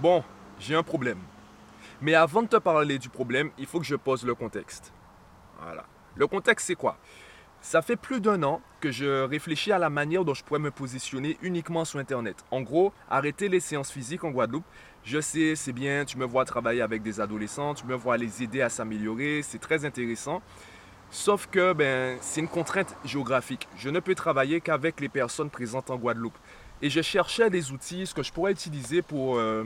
Bon, j'ai un problème. Mais avant de te parler du problème, il faut que je pose le contexte. Voilà. Le contexte, c'est quoi? Ça fait plus d'un an que je réfléchis à la manière dont je pourrais me positionner uniquement sur Internet. En gros, arrêter les séances physiques en Guadeloupe. Je sais, c'est bien, tu me vois travailler avec des adolescents, tu me vois les aider à s'améliorer, c'est très intéressant. Sauf que ben, c'est une contrainte géographique. Je ne peux travailler qu'avec les personnes présentes en Guadeloupe. Et je cherchais des outils, ce que je pourrais utiliser pour, euh,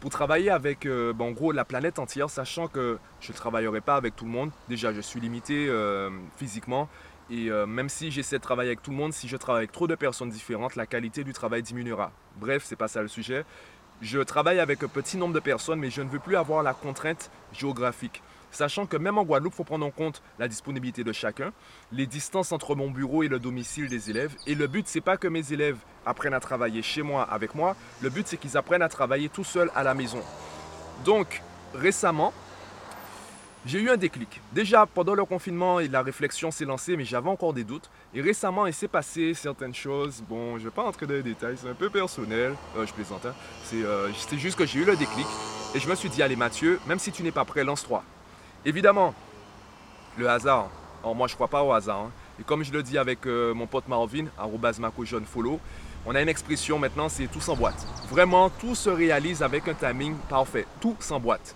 pour travailler avec euh, ben, en gros la planète entière, sachant que je ne travaillerai pas avec tout le monde. Déjà, je suis limité euh, physiquement. Et même si j'essaie de travailler avec tout le monde, si je travaille avec trop de personnes différentes, la qualité du travail diminuera. Bref, c'est pas ça le sujet. Je travaille avec un petit nombre de personnes, mais je ne veux plus avoir la contrainte géographique sachant que même en Guadeloupe, il faut prendre en compte la disponibilité de chacun, les distances entre mon bureau et le domicile des élèves. Et le but, c'est pas que mes élèves apprennent à travailler chez moi avec moi, le but, c'est qu'ils apprennent à travailler tout seuls à la maison. Donc, récemment, j'ai eu un déclic. Déjà, pendant le confinement, la réflexion s'est lancée, mais j'avais encore des doutes. Et récemment, il s'est passé certaines choses. Bon, je ne vais pas entrer dans les détails, c'est un peu personnel. Euh, je plaisante. Hein. Euh, c'est juste que j'ai eu le déclic. Et je me suis dit, allez Mathieu, même si tu n'es pas prêt, lance-toi. Évidemment, le hasard. Alors moi, je ne crois pas au hasard. Hein. Et comme je le dis avec euh, mon pote Marvin, follow, on a une expression maintenant, c'est tout boîte. Vraiment, tout se réalise avec un timing parfait. Tout boîte.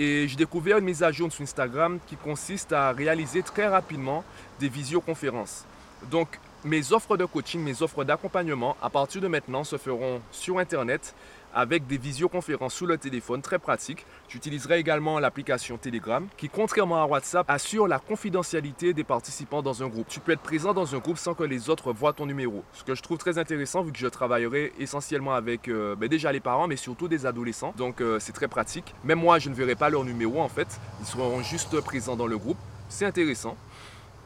Et j'ai découvert une mise à jour sur Instagram qui consiste à réaliser très rapidement des visioconférences. Donc, mes offres de coaching, mes offres d'accompagnement, à partir de maintenant, se feront sur Internet avec des visioconférences sous le téléphone, très pratique. J'utiliserai également l'application Telegram qui, contrairement à WhatsApp, assure la confidentialité des participants dans un groupe. Tu peux être présent dans un groupe sans que les autres voient ton numéro. Ce que je trouve très intéressant vu que je travaillerai essentiellement avec euh, ben déjà les parents, mais surtout des adolescents. Donc euh, c'est très pratique. Même moi, je ne verrai pas leur numéro en fait. Ils seront juste présents dans le groupe. C'est intéressant.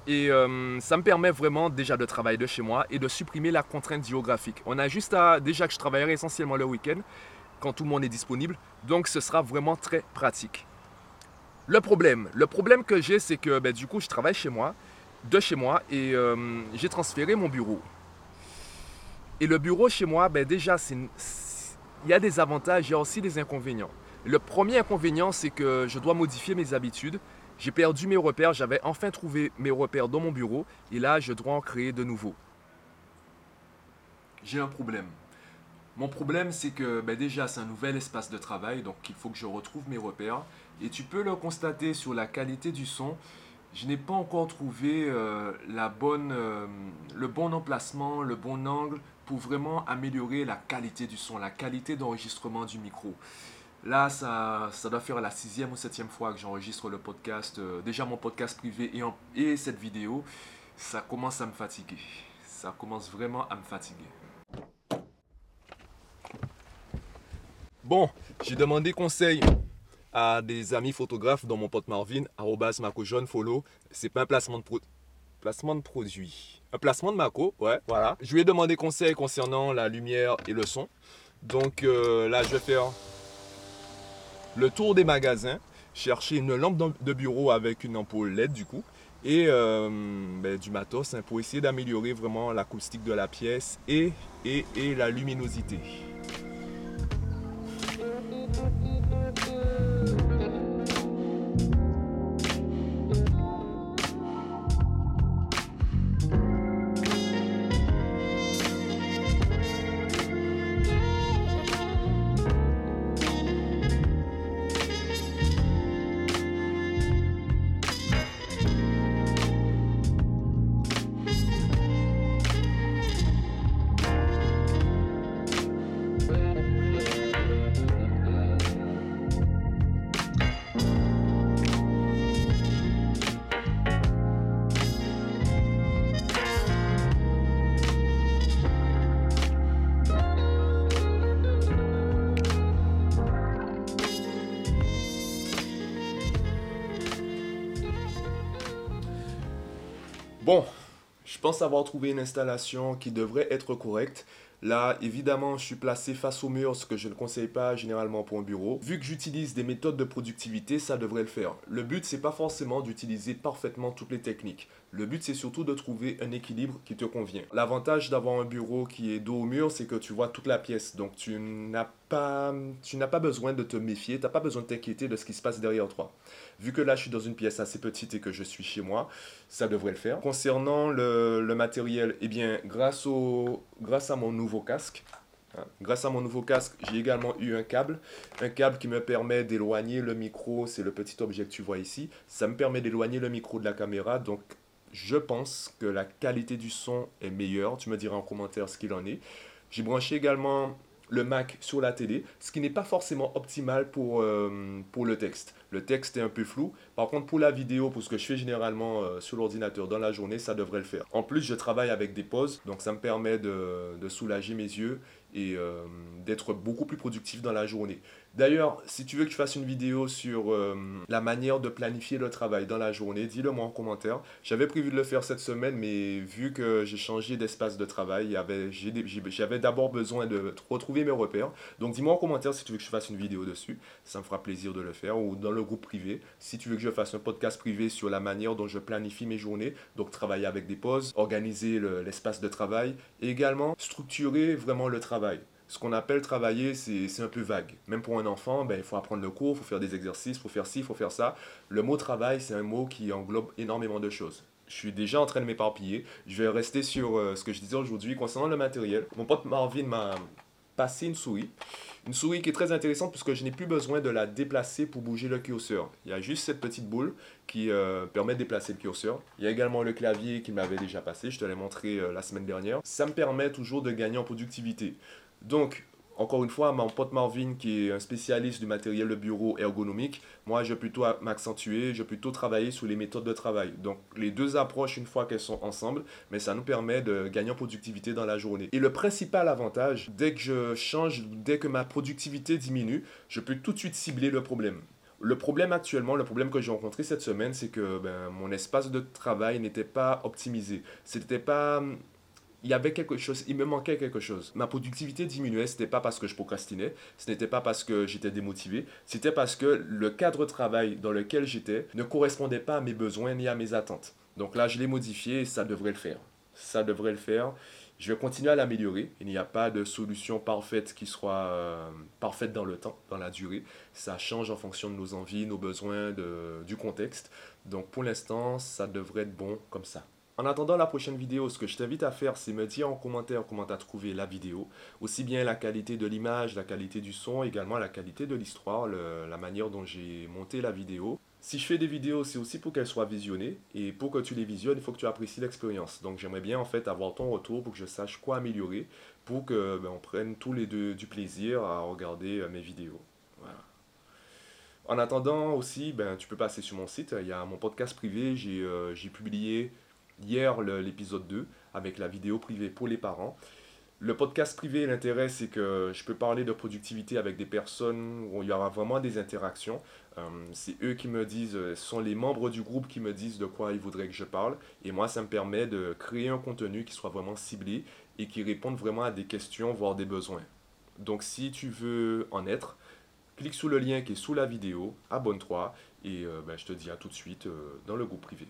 Et euh, ça me permet vraiment déjà de travailler de chez moi et de supprimer la contrainte géographique. On a juste à, déjà que je travaillerai essentiellement le week-end, quand tout le monde est disponible. Donc ce sera vraiment très pratique. Le problème, le problème que j'ai, c'est que ben, du coup, je travaille chez moi, de chez moi, et euh, j'ai transféré mon bureau. Et le bureau chez moi, ben, déjà, il y a des avantages, il y a aussi des inconvénients. Le premier inconvénient, c'est que je dois modifier mes habitudes j'ai perdu mes repères, j'avais enfin trouvé mes repères dans mon bureau et là, je dois en créer de nouveaux. J'ai un problème. Mon problème, c'est que ben déjà, c'est un nouvel espace de travail, donc il faut que je retrouve mes repères. Et tu peux le constater sur la qualité du son. Je n'ai pas encore trouvé euh, euh, le bon emplacement, le bon angle pour vraiment améliorer la qualité du son, la qualité d'enregistrement du micro. Là, ça, ça doit faire la sixième ou septième fois que j'enregistre le podcast. Euh, déjà mon podcast privé et, et cette vidéo, ça commence à me fatiguer. Ça commence vraiment à me fatiguer. Bon, j'ai demandé conseil à des amis photographes dans mon pote Marvin, arrobas Jaune, follow. C'est pas un placement de, placement de produit. Un placement de Mako, ouais, voilà. Je lui ai demandé conseil concernant la lumière et le son. Donc euh, là, je vais faire le tour des magasins, chercher une lampe de bureau avec une ampoule LED du coup, et euh, ben, du matos hein, pour essayer d'améliorer vraiment l'acoustique de la pièce et, et, et la luminosité. Bon, je pense avoir trouvé une installation qui devrait être correcte. Là, évidemment, je suis placé face au mur, ce que je ne conseille pas généralement pour un bureau. Vu que j'utilise des méthodes de productivité, ça devrait le faire. Le but, c'est pas forcément d'utiliser parfaitement toutes les techniques. Le but, c'est surtout de trouver un équilibre qui te convient. L'avantage d'avoir un bureau qui est dos au mur, c'est que tu vois toute la pièce. Donc, tu n'as tu n'as pas besoin de te méfier, tu n'as pas besoin de t'inquiéter de ce qui se passe derrière toi. Vu que là, je suis dans une pièce assez petite et que je suis chez moi, ça devrait le faire. Concernant le, le matériel, eh bien, grâce, au, grâce à mon nouveau casque, hein, Grâce à mon nouveau casque, j'ai également eu un câble. Un câble qui me permet d'éloigner le micro. C'est le petit objet que tu vois ici. Ça me permet d'éloigner le micro de la caméra. Donc, je pense que la qualité du son est meilleure. Tu me diras en commentaire ce qu'il en est. J'ai branché également le Mac sur la télé, ce qui n'est pas forcément optimal pour, euh, le texte. Le texte est un peu flou. Par contre, pour la vidéo, pour ce que je fais généralement euh, sur l'ordinateur dans la journée, ça devrait le faire. En plus, je travaille avec des pauses, donc ça me permet de, soulager mes yeux et euh, d'être beaucoup plus productif dans la journée. D'ailleurs, si tu veux que je fasse une vidéo sur euh, la manière de planifier le travail dans la journée, dis-le moi en commentaire. J'avais prévu de le faire cette semaine, mais vu que j'ai changé d'espace de travail, j'avais d'abord besoin de retrouver mes repères. Donc dis-moi en commentaire si tu veux que je fasse une vidéo dessus. Ça me fera plaisir de le faire. Groupe privé, si tu veux que je fasse un podcast privé sur la manière dont je planifie mes journées. Donc travailler avec des pauses, organiser l'espace de travail et également structurer vraiment le travail ce qu'on appelle travailler, c'est un peu vague. Même pour un enfant, ben, il faut apprendre le cours, il faut faire des exercices, il faut faire ci, il faut faire ça. Le mot travail, c'est un mot qui englobe énormément de choses. Je suis déjà en train de m'éparpiller. Je vais rester sur euh, ce que je disais aujourd'hui concernant le matériel. Mon pote Marvin m'a passé une souris. Une souris qui est très intéressante puisque je n'ai plus besoin de la déplacer pour bouger le curseur. Il y a juste cette petite boule qui euh, permet de déplacer le curseur. Il y a également le clavier qui m'avait déjà passé, je te l'ai montré euh, la semaine dernière. Ça me permet toujours de gagner en productivité. Donc, encore une fois, mon pote Marvin, qui est un spécialiste du matériel de bureau ergonomique, moi, je vais plutôt m'accentuer, je vais plutôt travailler sur les méthodes de travail. Donc, les deux approches, une fois qu'elles sont ensemble, mais ça nous permet de gagner en productivité dans la journée. Et le principal avantage, dès que je change, dès que ma productivité diminue, je peux tout de suite cibler le problème. Le problème actuellement, le problème que j'ai rencontré cette semaine, c'est que ben, mon espace de travail n'était pas optimisé. C'était pas il y avait quelque chose, il me manquait quelque chose. Ma productivité diminuait, ce n'était pas parce que je procrastinais, ce n'était pas parce que j'étais démotivé, c'était parce que le cadre de travail dans lequel j'étais ne correspondait pas à mes besoins ni à mes attentes. Donc là, je l'ai modifié et ça devrait le faire. Ça devrait le faire. Je vais continuer à l'améliorer. Il n'y a pas de solution parfaite qui soit euh, parfaite dans le temps, dans la durée. Ça change en fonction de nos envies, nos besoins, du contexte. Donc pour l'instant, ça devrait être bon comme ça. En attendant la prochaine vidéo, ce que je t'invite à faire, c'est me dire en commentaire comment tu as trouvé la vidéo. Aussi bien la qualité de l'image, la qualité du son, également la qualité de l'histoire, la manière dont j'ai monté la vidéo. Si je fais des vidéos, c'est aussi pour qu'elles soient visionnées. Et pour que tu les visionnes, il faut que tu apprécies l'expérience. Donc j'aimerais bien en fait avoir ton retour pour que je sache quoi améliorer, pour que ben, prenne tous les deux du plaisir à regarder euh, mes vidéos. En attendant aussi, ben, tu peux passer sur mon site. Il y a mon podcast privé. J'ai euh, publié hier l'épisode 2 avec la vidéo privée pour les parents. Le podcast privé, l'intérêt, c'est que je peux parler de productivité avec des personnes où il y aura vraiment des interactions. Euh, c'est eux qui me disent, euh, ce sont les membres du groupe qui me disent de quoi ils voudraient que je parle. Et moi, ça me permet de créer un contenu qui soit vraiment ciblé et qui réponde vraiment à des questions, voire des besoins. Donc, si tu veux en être, clique sous le lien qui est sous la vidéo, abonne-toi et euh, ben, je te dis à tout de suite dans le groupe privé.